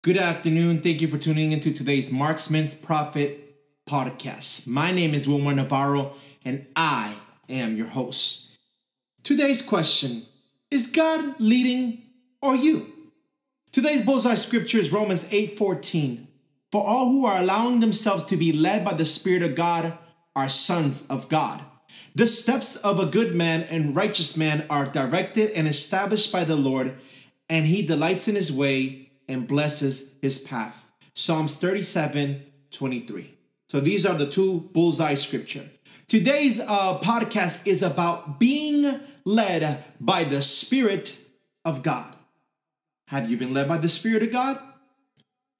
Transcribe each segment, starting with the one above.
Good afternoon. Thank you for tuning into today's Marksman's Prophet podcast. My name is Wilmer Navarro and I am your host. Today's question is God leading or you? Today's bullseye scripture is Romans 8:14. For all who are allowing themselves to be led by the Spirit of God are sons of God. The steps of a good man and righteous man are directed and established by the Lord, and he delights in his way and blesses his path. Psalms 37 23. So these are the two bullseye scripture. Today's uh, podcast is about being led by the Spirit of God. Have you been led by the Spirit of God?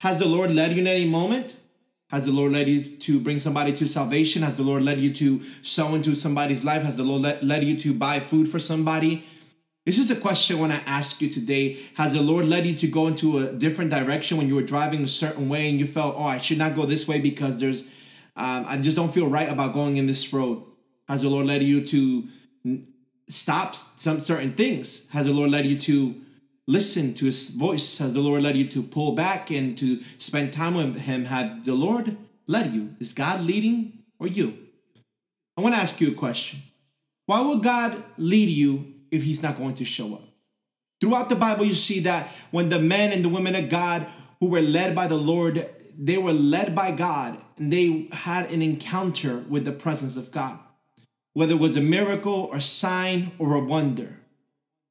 Has the Lord led you in any moment? Has the Lord led you to bring somebody to salvation? Has the Lord led you to sow into somebody's life? Has the Lord led, led you to buy food for somebody? This is the question I want to ask you today. Has the Lord led you to go into a different direction when you were driving a certain way and you felt, oh, I should not go this way because there's, um, I just don't feel right about going in this road? Has the Lord led you to stop some certain things? Has the Lord led you to listen to his voice? Has the Lord led you to pull back and to spend time with him? Have the Lord led you? Is God leading or you? I want to ask you a question. Why would God lead you if he's not going to show up? Throughout the Bible, you see that when the men and the women of God who were led by the Lord, they were led by God and they had an encounter with the presence of God. Whether it was a miracle or sign or a wonder,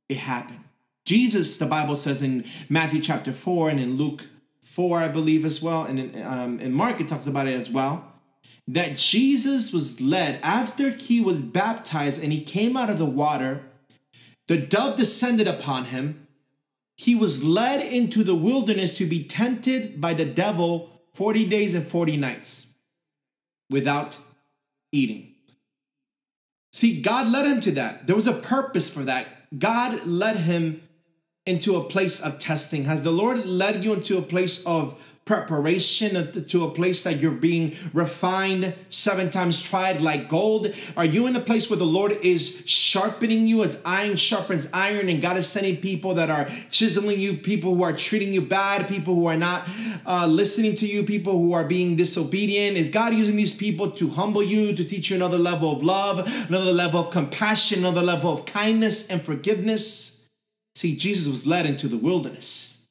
it happened. Jesus, the Bible says in Matthew chapter 4 and in Luke 4, I believe, as well, and in, um, in Mark, it talks about it as well, that Jesus was led after he was baptized and he came out of the water, the dove descended upon him. He was led into the wilderness to be tempted by the devil 40 days and 40 nights without eating. See, God led him to that. There was a purpose for that. God led him into a place of testing? Has the Lord led you into a place of preparation, to a place that you're being refined, seven times tried like gold? Are you in a place where the Lord is sharpening you as iron sharpens iron, and God is sending people that are chiseling you, people who are treating you bad, people who are not uh, listening to you, people who are being disobedient? Is God using these people to humble you, to teach you another level of love, another level of compassion, another level of kindness and forgiveness? See, Jesus was led into the wilderness.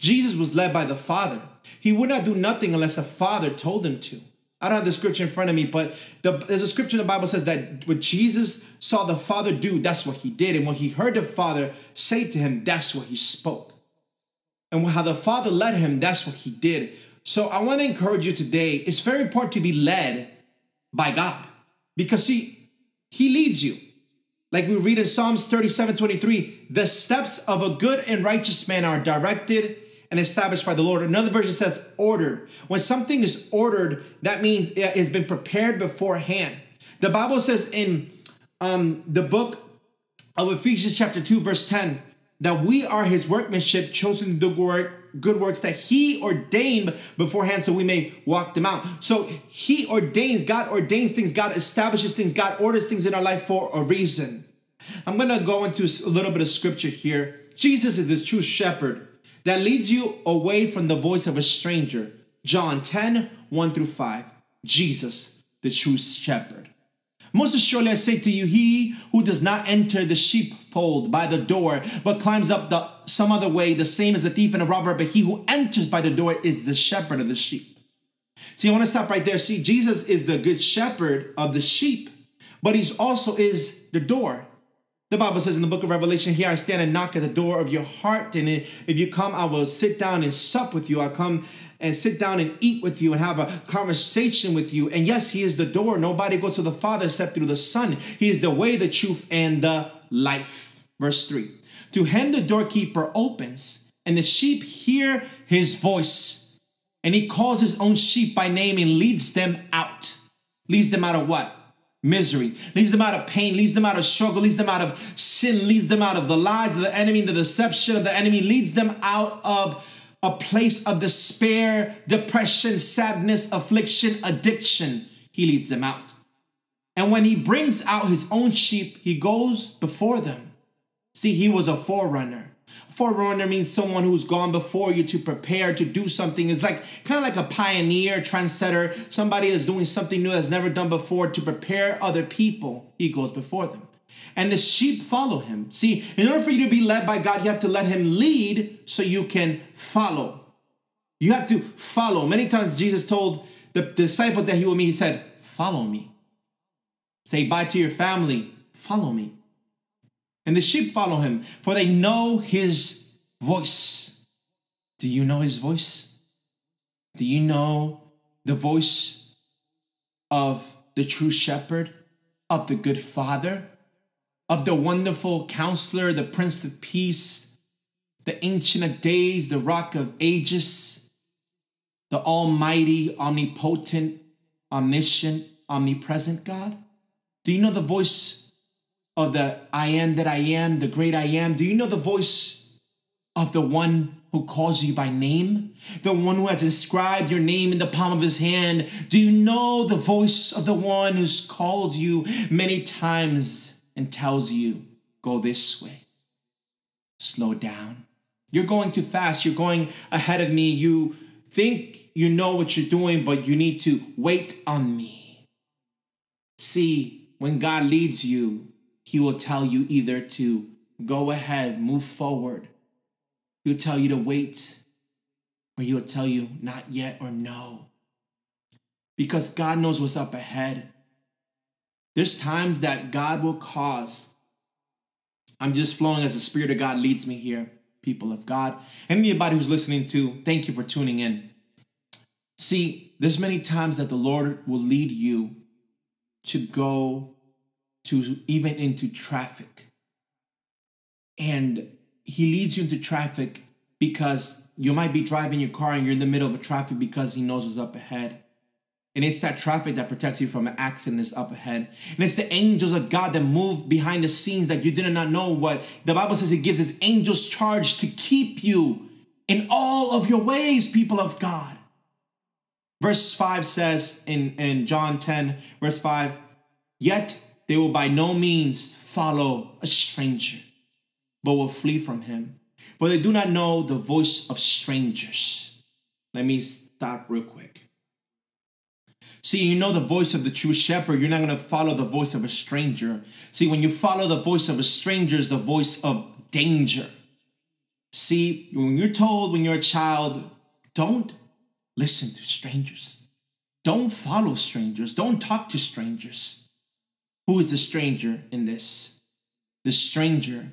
Jesus was led by the Father. He would not do nothing unless the Father told him to. I don't have the scripture in front of me, but the, there's a scripture in the Bible says that what Jesus saw the Father do, that's what he did. And when he heard the Father say to him, that's what he spoke. And how the Father led him, that's what he did. So I want to encourage you today. It's very important to be led by God because, see, he leads you. Like we read in Psalms 37 23, the steps of a good and righteous man are directed and established by the Lord. Another version says ordered. When something is ordered, that means it has been prepared beforehand. The Bible says in um, the book of Ephesians, chapter 2, verse 10, that we are his workmanship, chosen to do good works that he ordained beforehand so we may walk them out. So he ordains, God ordains things, God establishes things, God orders things in our life for a reason. I'm going to go into a little bit of scripture here. Jesus is the true shepherd that leads you away from the voice of a stranger. John 10, 1 through 5. Jesus, the true shepherd. Most assuredly, I say to you, he who does not enter the sheepfold by the door, but climbs up the some other way, the same as a thief and a robber, but he who enters by the door is the shepherd of the sheep. See, I want to stop right there. See, Jesus is the good shepherd of the sheep, but he's also is the door. The Bible says in the book of Revelation, Here I stand and knock at the door of your heart. And if you come, I will sit down and sup with you. I'll come and sit down and eat with you and have a conversation with you. And yes, He is the door. Nobody goes to the Father except through the Son. He is the way, the truth, and the life. Verse 3 To him the doorkeeper opens, and the sheep hear his voice. And he calls his own sheep by name and leads them out. Leads them out of what? Misery, leads them out of pain, leads them out of struggle, leads them out of sin, leads them out of the lies of the enemy, the deception of the enemy, leads them out of a place of despair, depression, sadness, affliction, addiction. He leads them out. And when he brings out his own sheep, he goes before them. See, he was a forerunner. Forerunner means someone who's gone before you to prepare to do something. It's like kind of like a pioneer, trendsetter, somebody that's doing something new that's never done before to prepare other people. He goes before them. And the sheep follow him. See, in order for you to be led by God, you have to let him lead so you can follow. You have to follow. Many times Jesus told the disciples that he will meet, he said, Follow me. Say bye to your family, follow me. And the sheep follow him, for they know his voice. Do you know his voice? Do you know the voice of the true shepherd, of the good father, of the wonderful counselor, the prince of peace, the ancient of days, the rock of ages, the almighty, omnipotent, omniscient, omnipresent God? Do you know the voice of the I am that I am, the great I am? Do you know the voice of the one who calls you by name? The one who has inscribed your name in the palm of his hand? Do you know the voice of the one who's called you many times and tells you, go this way? Slow down. You're going too fast. You're going ahead of me. You think you know what you're doing, but you need to wait on me. See, when God leads you, he will tell you either to go ahead, move forward. He'll tell you to wait, or he'll tell you not yet or no. Because God knows what's up ahead. There's times that God will cause. I'm just flowing as the Spirit of God leads me here, people of God. Anybody who's listening to, thank you for tuning in. See, there's many times that the Lord will lead you to go to even into traffic. And he leads you into traffic because you might be driving your car and you're in the middle of a traffic because he knows what's up ahead. And it's that traffic that protects you from an accident that's up ahead. And it's the angels of God that move behind the scenes that you did not know what. The Bible says it gives his angels charge to keep you in all of your ways, people of God. Verse 5 says in, in John 10, verse 5, Yet they will by no means follow a stranger, but will flee from him. For they do not know the voice of strangers. Let me stop real quick. See, you know the voice of the true shepherd, you're not going to follow the voice of a stranger. See, when you follow the voice of a stranger, is the voice of danger. See, when you're told when you're a child, don't listen to strangers. Don't follow strangers. Don't talk to strangers. Who is the stranger in this? The stranger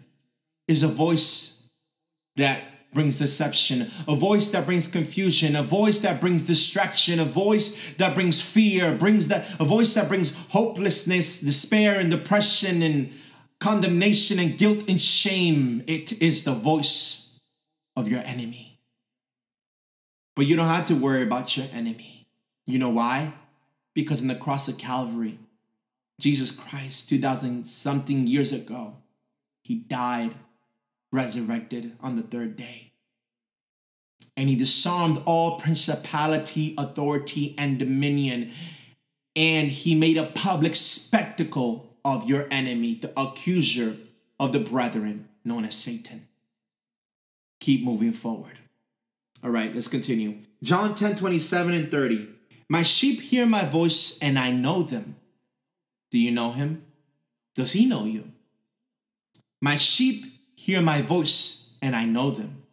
is a voice that brings deception, a voice that brings confusion, a voice that brings distraction, a voice that brings fear, brings that a voice that brings hopelessness, despair and depression and condemnation and guilt and shame. It is the voice of your enemy. But you don't have to worry about your enemy. You know why? Because in the cross of Calvary, Jesus Christ, 2000 something years ago, he died, resurrected on the third day. And he disarmed all principality, authority, and dominion. And he made a public spectacle of your enemy, the accuser of the brethren, known as Satan. Keep moving forward. All right, let's continue. John 10 27 and 30. My sheep hear my voice, and I know them do you know him? Does he know you? My sheep hear my voice, and I know them,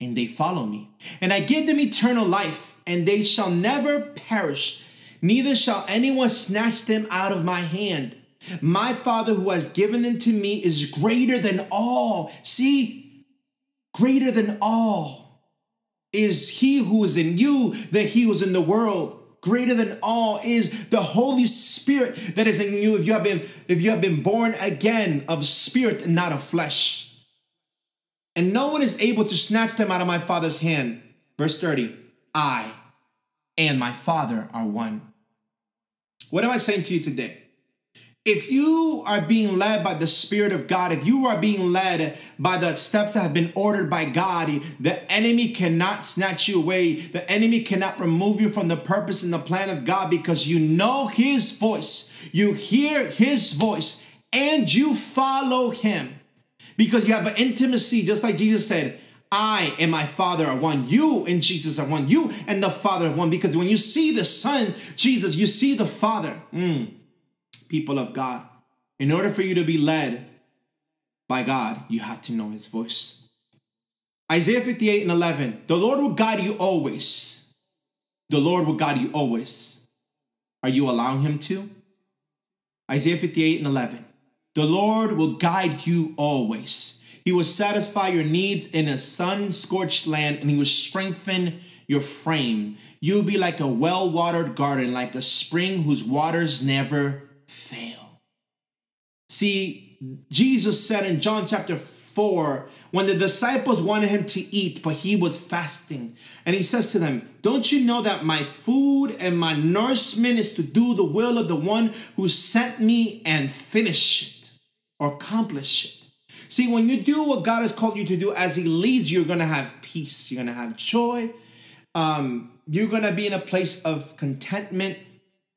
and they follow me. And I give them eternal life, and they shall never perish, neither shall anyone snatch them out of my hand. My Father who has given them to me is greater than all. See, greater than all is he who is in you than he is in the world greater than all is the Holy Spirit that is in you if you have been if you have been born again of spirit and not of flesh. And no one is able to snatch them out of my Father's hand. Verse 30. I and my Father are one. What am I saying to you today? If you are being led by the Spirit of God, if you are being led by the steps that have been ordered by God, the enemy cannot snatch you away. The enemy cannot remove you from the purpose and the plan of God because you know His voice, you hear His voice, and you follow Him. Because you have an intimacy, just like Jesus said, I and my Father are one. You and Jesus are one. You and the Father are one. Because when you see the Son, Jesus, you see the Father. Mm. People of God, in order for you to be led by God, you have to know His voice. Isaiah 58 and 11 The Lord will guide you always. The Lord will guide you always. Are you allowing Him to? Isaiah 58 and 11 The Lord will guide you always. He will satisfy your needs in a sun scorched land, and He will strengthen your frame. You'll be like a well watered garden, like a spring whose waters never fail. See, Jesus said in John chapter 4, when the disciples wanted him to eat, but he was fasting, and he says to them, Don't you know that my food and my nourishment is to do the will of the one who sent me and finish it or accomplish it? See, when you do what God has called you to do as He leads you, you're going to have peace. You're going to have joy. Um, you're going to be in a place of contentment.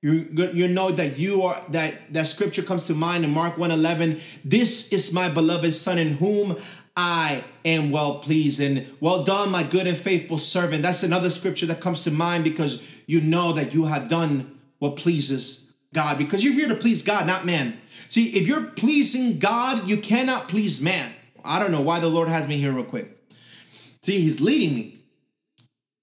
You, you know that you are that that scripture comes to mind in Mark 1:11. This is my beloved son in whom I am well pleased and well done, my good and faithful servant. That's another scripture that comes to mind because you know that you have done what pleases God because you're here to please God, not man. See, if you're pleasing God, you cannot please man. I don't know why the Lord has me here real quick. See, He's leading me.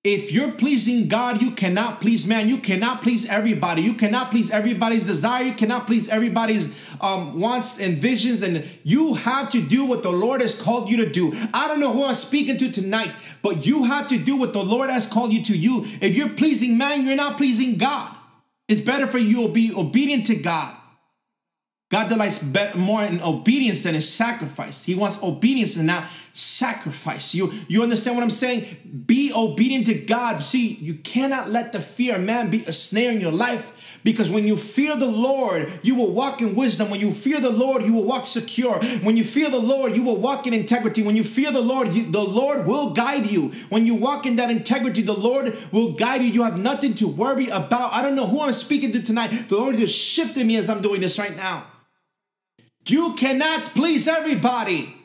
If you're pleasing God, you cannot please man. You cannot please everybody. You cannot please everybody's desire. You cannot please everybody's um, wants and visions. And you have to do what the Lord has called you to do. I don't know who I'm speaking to tonight, but you have to do what the Lord has called you to. You, if you're pleasing man, you're not pleasing God. It's better for you to be obedient to God. God delights more in obedience than in sacrifice. He wants obedience and not sacrifice. You, you understand what I'm saying? Be obedient to God. See, you cannot let the fear of man be a snare in your life because when you fear the Lord, you will walk in wisdom. When you fear the Lord, you will walk secure. When you fear the Lord, you will walk in integrity. When you fear the Lord, you, the Lord will guide you. When you walk in that integrity, the Lord will guide you. You have nothing to worry about. I don't know who I'm speaking to tonight. The Lord is shifting me as I'm doing this right now. You cannot please everybody.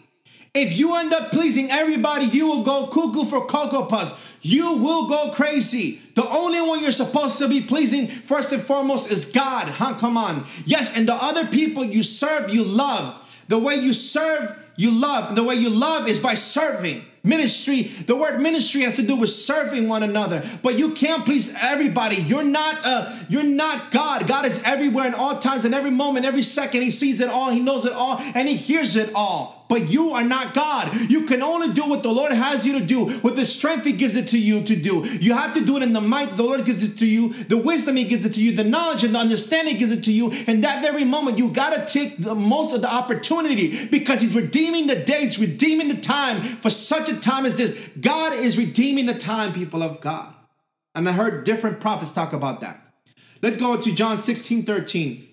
If you end up pleasing everybody, you will go cuckoo for Cocoa Puffs. You will go crazy. The only one you're supposed to be pleasing, first and foremost, is God. Huh? Come on. Yes, and the other people you serve, you love. The way you serve, you love. The way you love is by serving. Ministry, the word ministry has to do with serving one another. But you can't please everybody. You're not uh you're not God. God is everywhere in all times and every moment, every second. He sees it all, he knows it all, and he hears it all but you are not God. You can only do what the Lord has you to do, with the strength He gives it to you to do. You have to do it in the might the Lord gives it to you, the wisdom He gives it to you, the knowledge and the understanding gives it to you. And that very moment, you got to take the most of the opportunity because He's redeeming the days, redeeming the time for such a time as this. God is redeeming the time, people of God. And I heard different prophets talk about that. Let's go to John 16 13.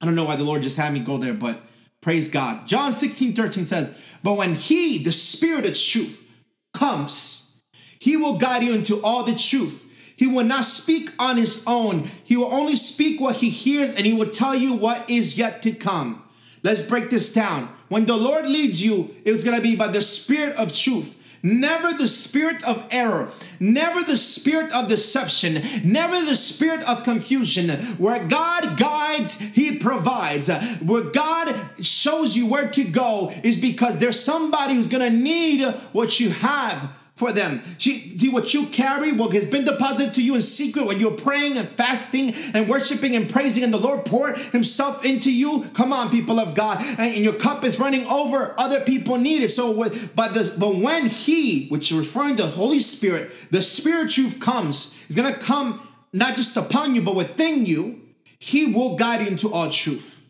I don't know why the Lord just had me go there, but praise God. John 16 13 says, But when He, the Spirit of truth, comes, He will guide you into all the truth. He will not speak on His own, He will only speak what He hears, and He will tell you what is yet to come. Let's break this down. When the Lord leads you, it's going to be by the Spirit of truth never the spirit of error, never the spirit of deception, never the spirit of confusion. Where God guides, He provides. Where God shows you where to go is because there's somebody who's gonna need what you have for them. See, what you carry, what has been deposited to you in secret when you're praying and fasting and worshiping and praising, and the Lord poured Himself into you. Come on, people of God, and, your cup is running over. Other people need it. So, with, but the, but when He, which is referring to the Holy Spirit, the Spirit truth comes, is gonna come not just upon you, but within you. He will guide you into all truth.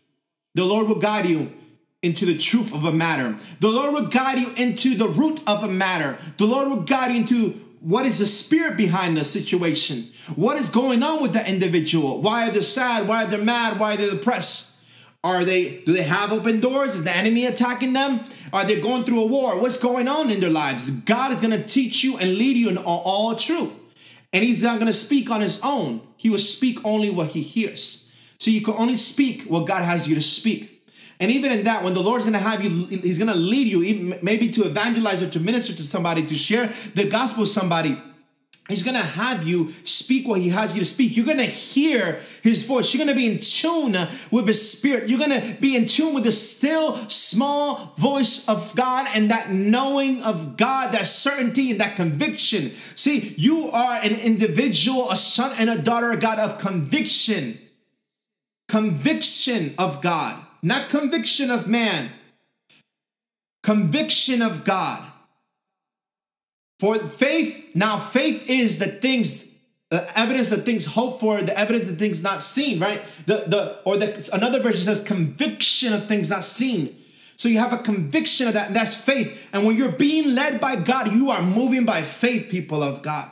The Lord will guide you into the truth of a matter. The Lord will guide you into the root of a matter. The Lord will guide you into what is the spirit behind the situation? What is going on with that individual? Why are they sad? Why are they mad? Why are they depressed? Are they do they have open doors? Is the enemy attacking them? Are they going through a war? What's going on in their lives? God is going to teach you and lead you in all, all truth. And he's not going to speak on his own. He will speak only what he hears. So you can only speak what God has you to speak. And even in that, when the Lord's gonna have you, He's gonna lead you, maybe to evangelize or to minister to somebody, to share the gospel with somebody. He's gonna have you speak what he has you to speak. You're gonna hear his voice. You're gonna be in tune with his spirit. You're gonna be in tune with the still small voice of God and that knowing of God, that certainty and that conviction. See, you are an individual, a son and a daughter of God of conviction. Conviction of God, not conviction of man. Conviction of God. For faith, now faith is the things, the evidence of things hoped for, the evidence of things not seen, right? The the or the another version says conviction of things not seen. So you have a conviction of that, and that's faith. And when you're being led by God, you are moving by faith, people of God.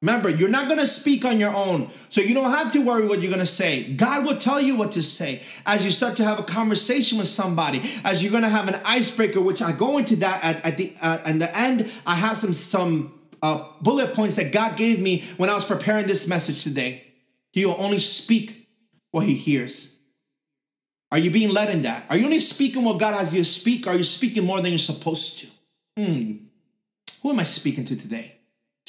Remember, you're not going to speak on your own. So you don't have to worry what you're going to say. God will tell you what to say as you start to have a conversation with somebody, as you're going to have an icebreaker, which I go into that at, at the uh, at the end. I have some some uh, bullet points that God gave me when I was preparing this message today. He will only speak what he hears. Are you being led in that? Are you only speaking what God has you speak? Are you speaking more than you're supposed to? Hmm. Who am I speaking to today?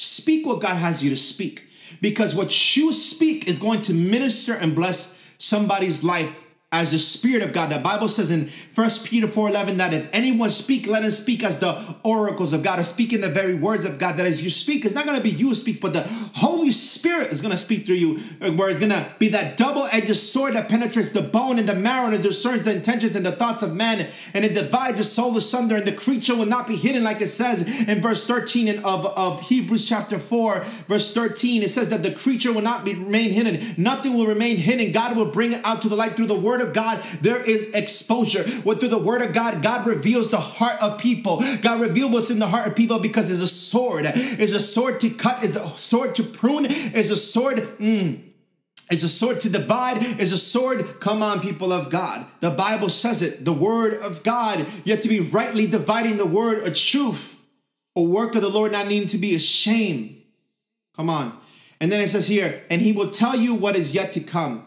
Speak what God has you to speak. Because what you speak is going to minister and bless somebody's life as the Spirit of God. The Bible says in 1 Peter 4:11 that if anyone speak, let him speak as the oracles of God, or speak in the very words of God. That as you speak, it's not going to be you who speaks, but the Holy Spirit is going to speak through you, where it's going to be that double-edged sword that penetrates the bone and the marrow and discerns the intentions and the thoughts of man, and it divides the soul asunder, and the creature will not be hidden, like it says in verse 13 of, of Hebrews chapter 4, verse 13. It says that the creature will not be remain hidden, nothing will remain hidden. God will bring it out to the light through the word word of God, there is exposure. What through the word of God, God reveals the heart of people. God reveals what's in the heart of people because it's a sword. It's a sword to cut, it's a sword to prune, it's a sword. Mm, it's a sword to divide. It's a sword. Come on, people of God. The Bible says it. The word of God. You have to be rightly dividing the word of truth. A work of the Lord not needing to be ashamed. Come on. And then it says here, and he will tell you what is yet to come.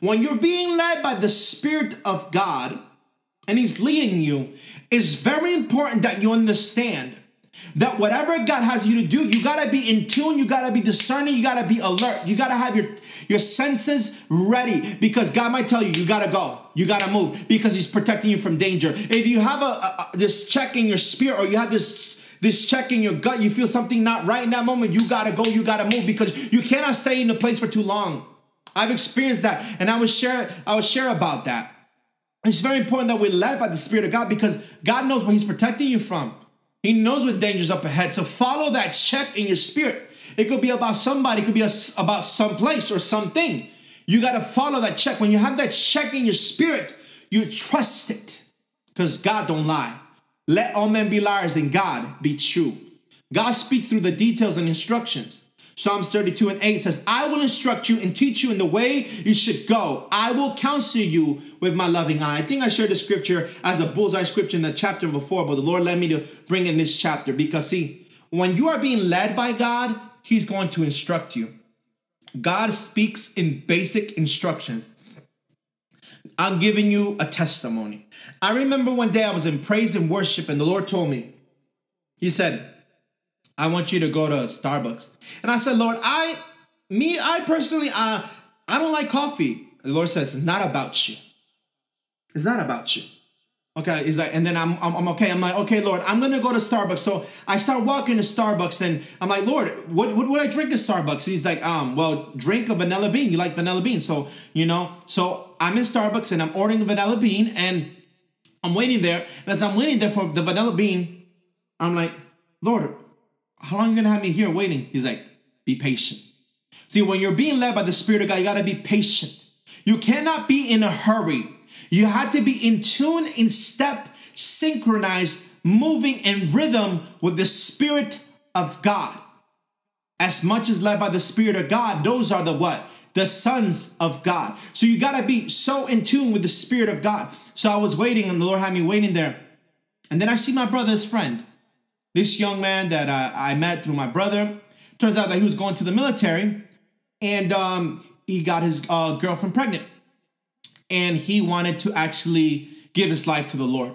When you're being led by the Spirit of God and He's leading you, it's very important that you understand that whatever God has you to do, you gotta be in tune, you gotta be discerning, you gotta be alert, you gotta have your, your senses ready because God might tell you, you gotta go, you gotta move because He's protecting you from danger. If you have a, a, this check in your spirit or you have this this check in your gut, you feel something not right in that moment, you gotta go, you gotta move because you cannot stay in a place for too long. I've experienced that, and I will share. I will share about that. It's very important that we're led by the Spirit of God because God knows what He's protecting you from. He knows what dangers up ahead. So follow that check in your spirit. It could be about somebody. It could be about some place or something. You got to follow that check. When you have that check in your spirit, you trust it because God don't lie. Let all men be liars and God be true. God speaks through the details and instructions. Psalms 32 and 8 says, I will instruct you and teach you in the way you should go. I will counsel you with my loving eye. I think I shared the scripture as a bullseye scripture in the chapter before, but the Lord led me to bring in this chapter because, see, when you are being led by God, He's going to instruct you. God speaks in basic instructions. I'm giving you a testimony. I remember one day I was in praise and worship, and the Lord told me, He said, I want you to go to Starbucks. And I said, Lord, I, me, I personally, uh, I don't like coffee. The Lord says, it's not about you. It's not about you. Okay, he's like, and then I'm, I'm, I'm, okay. I'm like, okay, Lord, I'm gonna go to Starbucks. So I start walking to Starbucks, and I'm like, Lord, what, what would I drink at Starbucks? he's like, um, well, drink a vanilla bean. You like vanilla bean, so you know. So I'm in Starbucks and I'm ordering vanilla bean, and I'm waiting there. And as I'm waiting there for the vanilla bean, I'm like, Lord, how long are you gonna have me here waiting? He's like, Be patient. See, when you're being led by the Spirit of God, you gotta be patient. You cannot be in a hurry. You have to be in tune, in step, synchronized, moving in rhythm with the Spirit of God. As much as led by the Spirit of God, those are the what? The sons of God. So you gotta be so in tune with the Spirit of God. So I was waiting, and the Lord had me waiting there. And then I see my brother's friend. This young man that uh, I met through my brother, turns out that he was going to the military and um, he got his uh, girlfriend pregnant. And he wanted to actually give his life to the Lord.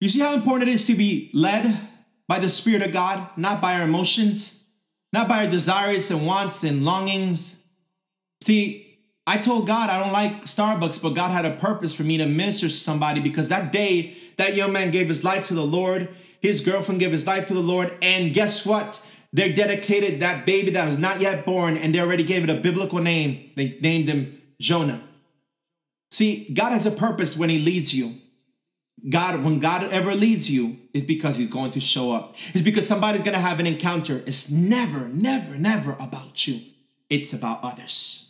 You see how important it is to be led by the Spirit of God, not by our emotions, not by our desires and wants and longings. See, I told God I don't like Starbucks, but God had a purpose for me to minister to somebody because that day that young man gave his life to the Lord, his girlfriend gave his life to the Lord, and guess what? They dedicated that baby that was not yet born and they already gave it a biblical name. They named him Jonah. See, God has a purpose when He leads you. God, when God ever leads you, is because He's going to show up. It's because somebody's going to have an encounter. It's never, never, never about you, it's about others.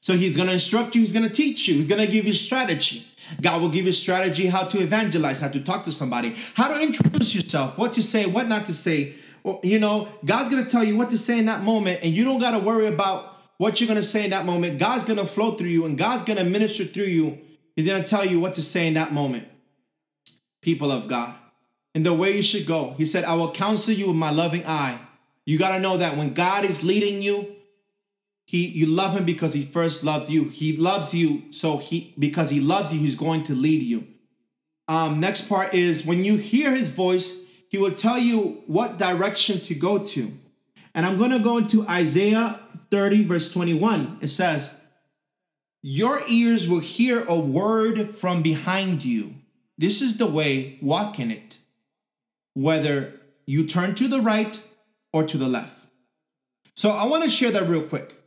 So He's going to instruct you, He's going to teach you, He's going to give you strategy. God will give you strategy how to evangelize, how to talk to somebody, how to introduce yourself, what to say, what not to say. You know, God's going to tell you what to say in that moment, and you don't got to worry about what you're going to say in that moment. God's going to flow through you, and God's going to minister through you. He's going to tell you what to say in that moment. People of God, in the way you should go. He said, I will counsel you with my loving eye. You got to know that when God is leading you, he you love him because he first loved you. He loves you, so he because he loves you, he's going to lead you. Um, next part is when you hear his voice, he will tell you what direction to go to. And I'm going to go into Isaiah 30, verse 21. It says, Your ears will hear a word from behind you. This is the way, walk in it, whether you turn to the right or to the left. So I want to share that real quick.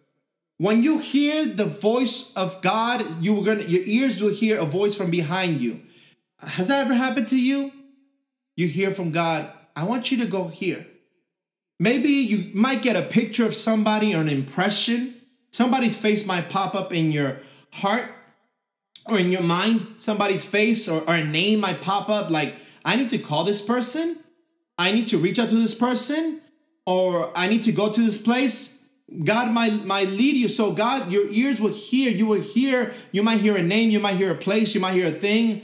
When you hear the voice of God, you were gonna your ears will hear a voice from behind you. Has that ever happened to you? You hear from God, I want you to go here. Maybe you might get a picture of somebody or an impression. Somebody's face might pop up in your heart or in your mind. Somebody's face or, or a name might pop up like, I need to call this person. I need to reach out to this person. Or I need to go to this place God might, might lead you. So God, your ears will hear. You will hear, you might hear a name, you might hear a place, you might hear a thing,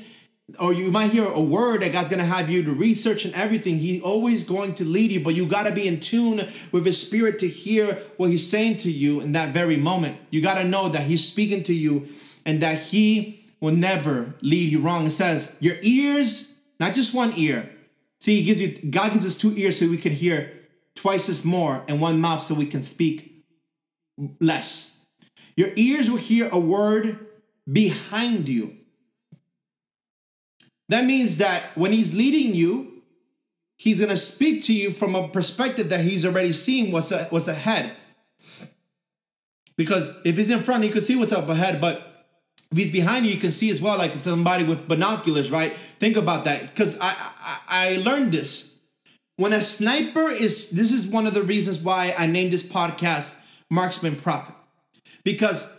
or you might hear a word that God's gonna have you to research and everything. He's always going to lead you, but you gotta be in tune with his spirit to hear what he's saying to you in that very moment. You gotta know that he's speaking to you and that he will never lead you wrong. It says, Your ears, not just one ear. See, he gives you God gives us two ears so we can hear twice as more, and one mouth so we can speak less. Your ears will hear a word behind you. That means that when he's leading you, he's going to speak to you from a perspective that he's already seeing what's, a, what's ahead. Because if he's in front, he can see what's up ahead, but if he's behind you, you can see as well, like somebody with binoculars, right? Think about that. Because I, I I learned this. When a sniper is, this is one of the reasons why I named this podcast marksman prophet because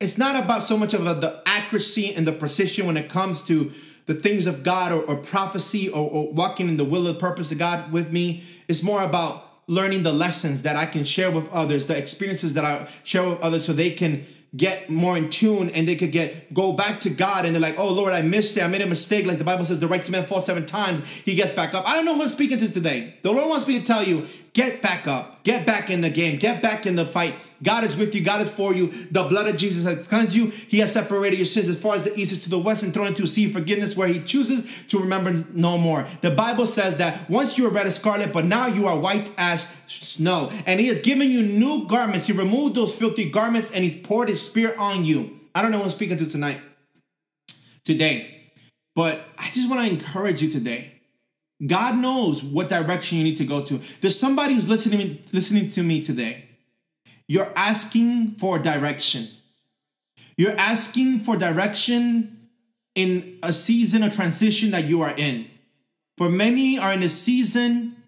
it's not about so much of a, the accuracy and the precision when it comes to the things of God or, or prophecy or, or, walking in the will and purpose of God with me. It's more about learning the lessons that I can share with others, the experiences that I share with others so they can get more in tune and they could get go back to God and they're like, oh Lord, I missed it. I made a mistake. Like the Bible says, the righteous man falls seven times. He gets back up. I don't know who I'm speaking to today. The Lord wants me to tell you, get back up, get back in the game, get back in the fight. God is with you. God is for you. The blood of Jesus has cleansed you. He has separated your sins as far as the east is to the west and thrown into a sea of forgiveness where he chooses to remember no more. The Bible says that once you were red as scarlet, but now you are white as snow. And he has given you new garments. He removed those filthy garments and he's poured his spirit on you. I don't know who I'm speaking to tonight, today, but I just want to encourage you today. God knows what direction you need to go to. There's somebody who's listening, listening to me today you're asking for direction. You're asking for direction in a season of transition that you are in. For many are in a season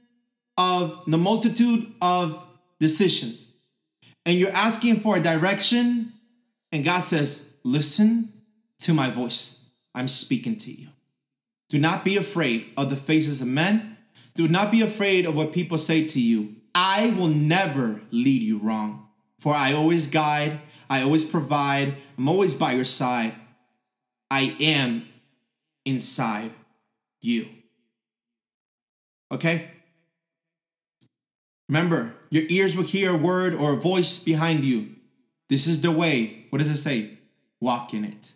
of the multitude of decisions. And you're asking for a direction, and God says, Listen to my voice. I'm speaking to you. Do not be afraid of the faces of men. Do not be afraid of what people say to you. I will never lead you wrong. For I always guide, I always provide, I'm always by your side. I am inside you. Okay? Remember, your ears will hear a word or a voice behind you. This is the way. What does it say? Walk in it.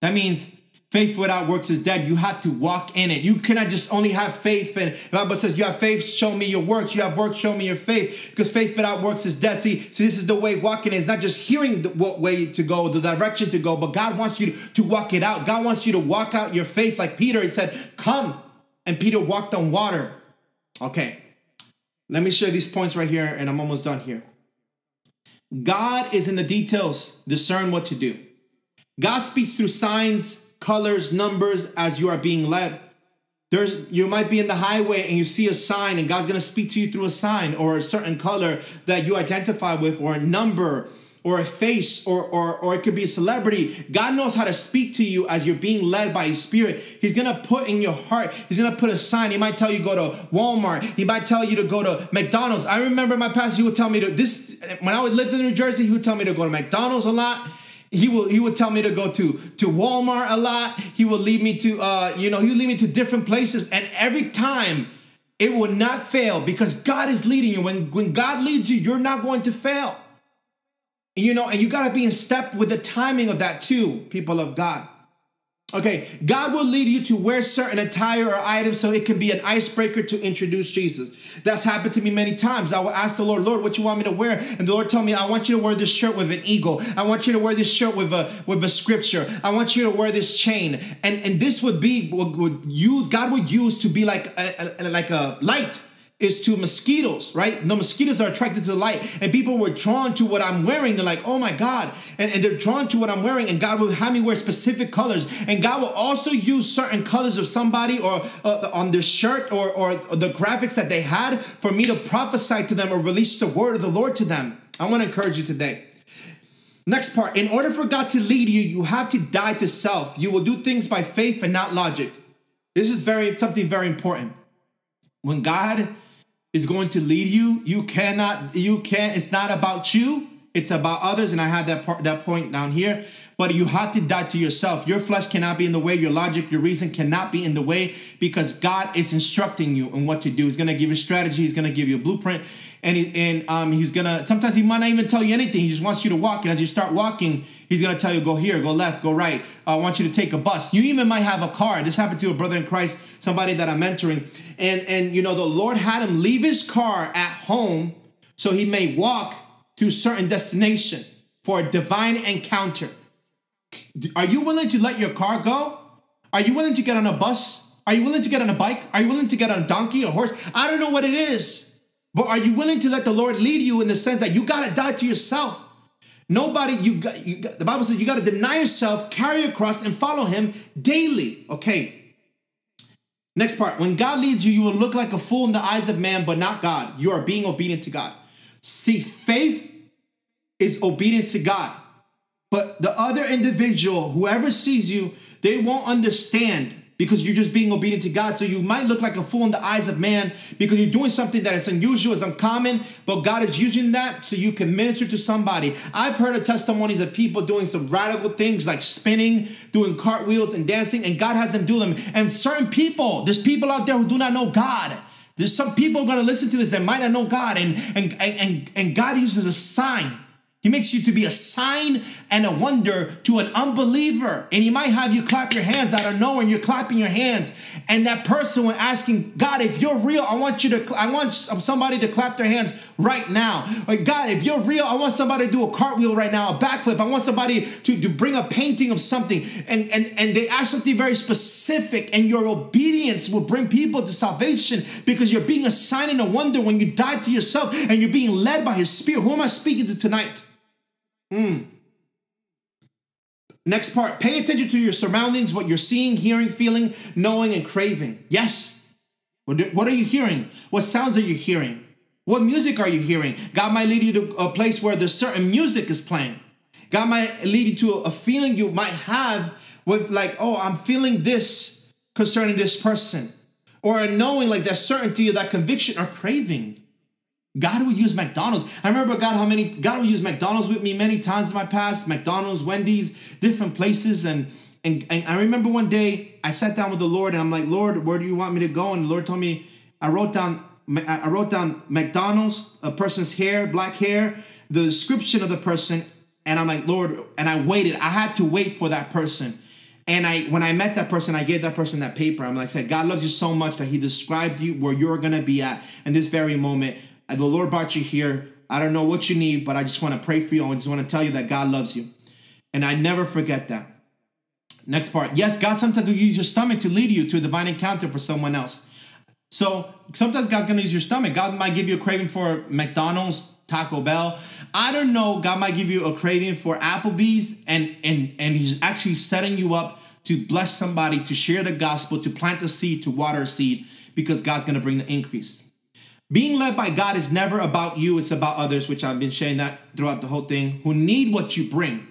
That means Faith without works is dead. You have to walk in it. You cannot just only have faith. And the Bible says, You have faith, show me your works. You have works, show me your faith. Because faith without works is dead. See, see this is the way walking is not just hearing the, what way to go, the direction to go, but God wants you to, to walk it out. God wants you to walk out your faith. Like Peter, he said, Come. And Peter walked on water. Okay. Let me share these points right here, and I'm almost done here. God is in the details, discern what to do. God speaks through signs, colors, numbers as you are being led. There's you might be in the highway and you see a sign and God's to speak to you through a sign or a certain color that you identify with or a number or a face or, or or it could be a celebrity. God knows how to speak to you as you're being led by his spirit. He's to put in your heart. He's to put a sign. He might tell you go to Walmart. He might tell you to go to McDonald's. I remember my pastor he would tell me to this when I lived in New Jersey, he would tell me to go to McDonald's a lot he will he would tell me to go to to Walmart a lot. He would lead me to uh, you know, he would lead me to different places. And every time it would not fail because God is leading you. When when God leads you, you're not going to fail. You know, and you got to be in step with the timing of that too, people of God. Okay, God will lead you to wear certain attire or items so it can be an icebreaker to introduce Jesus. That's happened to me many times. I will ask the Lord, Lord, what you want me to wear? And the Lord told me, I want you to wear this shirt with an eagle. I want you to wear this shirt with a with a scripture. I want you to wear this chain. And and this would be would, would use God would use to be like a, a like a light is to mosquitoes, right? The mosquitoes are attracted to the light, and people were drawn to what I'm wearing. They're like, oh my God. And, and they're drawn to what I'm wearing, and God will have me wear specific colors. And God will also use certain colors of somebody or uh, on their shirt or, or the graphics that they had for me to prophesy to them or release the word of the Lord to them. I want to encourage you today. Next part, in order for God to lead you, you have to die to self. You will do things by faith and not logic. This is very something very important. When God is going to lead you. You cannot, you can't, it's not about you, it's about others. And I had that part, that point down here. But you have to die to yourself. Your flesh cannot be in the way. Your logic, your reason cannot be in the way because God is instructing you on what to do. He's going to give you strategy. He's going to give you a blueprint, and he, and um, he's going to. Sometimes he might not even tell you anything. He just wants you to walk, and as you start walking, he's going to tell you go here, go left, go right. I want you to take a bus. You even might have a car. This happened to a brother in Christ, somebody that I'm mentoring, and and you know the Lord had him leave his car at home so he may walk to certain destination for a divine encounter. Are you willing to let your car go? Are you willing to get on a bus? Are you willing to get on a bike? Are you willing to get on a donkey, a horse? I don't know what it is, but are you willing to let the Lord lead you in the sense that you got to die to yourself? Nobody, you got, you got, the Bible says you got to deny yourself, carry your cross, and follow Him daily. Okay. Next part. When God leads you, you will look like a fool in the eyes of man, but not God. You are being obedient to God. See, faith is obedience to God. But the other individual, whoever sees you, they won't understand because you're just being obedient to God. So you might look like a fool in the eyes of man because you're doing something that is unusual, is uncommon, but God is using that so you can minister to somebody. I've heard of testimonies of people doing some radical things like spinning, doing cartwheels and dancing, and God has them do them. And certain people, there's people out there who do not know God. There's some people going to listen to this that might not know God, and and and and God uses a sign he makes you to be a sign and a wonder to an unbeliever. And he might have you clap your hands out of nowhere and you're clapping your hands. And that person when asking, God, if you're real, I want you to, I want somebody to clap their hands right now. Like, God, if you're real, I want somebody to do a cartwheel right now, a backflip. I want somebody to, to bring a painting of something. And, and, and they ask something very specific and your obedience will bring people to salvation because you're being a sign and a wonder when you die to yourself and you're being led by his spirit. Who am I speaking to tonight? Hmm. Next part pay attention to your surroundings, what you're seeing, hearing, feeling, knowing, and craving. Yes. What are you hearing? What sounds are you hearing? What music are you hearing? God might lead you to a place where there's certain music is playing. God might lead you to a feeling you might have with, like, oh, I'm feeling this concerning this person. Or a knowing, like that certainty or that conviction or craving. God will use McDonald's. I remember God how many God will use McDonald's with me many times in my past. McDonald's, Wendy's, different places, and and, and I remember one day I sat down with the Lord and I'm like, Lord, where do you want me to go? And the Lord told me I wrote down I wrote down McDonald's, a person's hair, black hair, the description of the person, and I'm like, Lord, and I waited. I had to wait for that person. And I, when I met that person, I gave that person that paper. I'm like, said, God loves you so much that He described you where you're gonna be at in this very moment. And the Lord brought you here. I don't know what you need, but I just want to pray for you. I just want to tell you that God loves you. And I never forget that. Next part. Yes, God sometimes will use your stomach to lead you to a divine encounter for someone else. So sometimes God's gonna use your stomach. God might give you a craving for McDonald's, Taco Bell. I don't know. God might give you a craving for Applebee's, and and and He's actually setting you up to bless somebody, to share the gospel, to plant a seed, to water a seed, because God's gonna bring the increase. Being led by God is never about you, it's about others, which I've been sharing that throughout the whole thing, who need what you bring.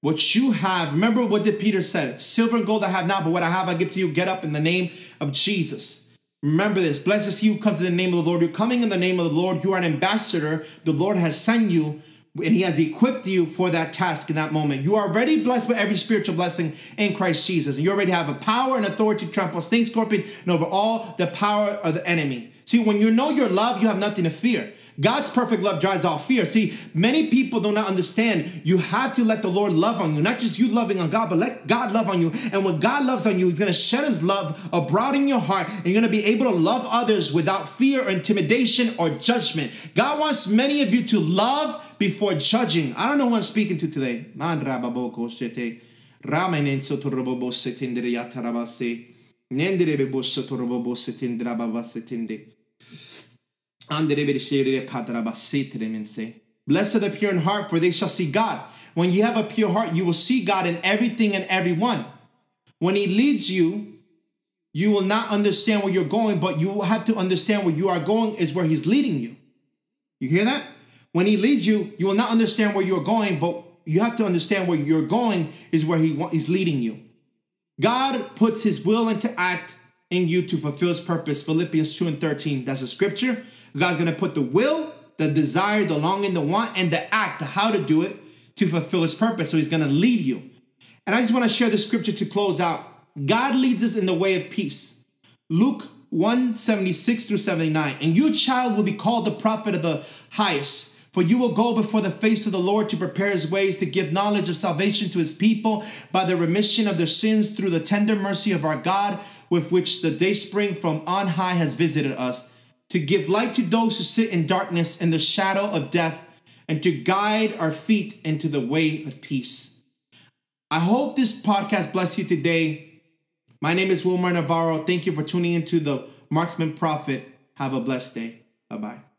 What you have, remember what did Peter said? Silver and gold I have not, but what I have I give to you. Get up in the name of Jesus. Remember this. Blessed is he who comes in the name of the Lord. You're coming in the name of the Lord. You are an ambassador. The Lord has sent you and he has equipped you for that task in that moment. You are already blessed with every spiritual blessing in Christ Jesus. And you already have a power and authority to trample snakes, scorpion, and over all the power of the enemy. See, when you know your love, you have nothing to fear. God's perfect love drives out fear. See, many people do not understand you have to let the Lord love on you, not just you loving on God, but let God love on you. And when God loves on you, He's going to shed His love abroad in your heart, and you're going to be able to love others without fear or intimidation or judgment. God wants many of you to love before judging. I don't know who I'm speaking to today. Blessed are the pure in heart, for they shall see God. When you have a pure heart, you will see God in everything and everyone. When He leads you, you will not understand where you're going, but you will have to understand where you are going is where He's leading you. You hear that? When He leads you, you will not understand where you're going, but you have to understand where you're going is where He is leading you. God puts His will into act in you to fulfill His purpose. Philippians 2 and 13. That's a scripture. God's going to put the will, the desire, the longing, the want, and the act, the how to do it to fulfill his purpose. So he's going to lead you. And I just want to share the scripture to close out. God leads us in the way of peace. Luke 176 through 79. And you, child, will be called the prophet of the highest. For you will go before the face of the Lord to prepare his ways, to give knowledge of salvation to his people by the remission of their sins through the tender mercy of our God, with which the day spring from on high has visited us to give light to those who sit in darkness and the shadow of death, and to guide our feet into the way of peace. I hope this podcast bless you today. My name is Wilmer Navarro. Thank you for tuning into the Marksman Prophet. Have a blessed day. Bye bye.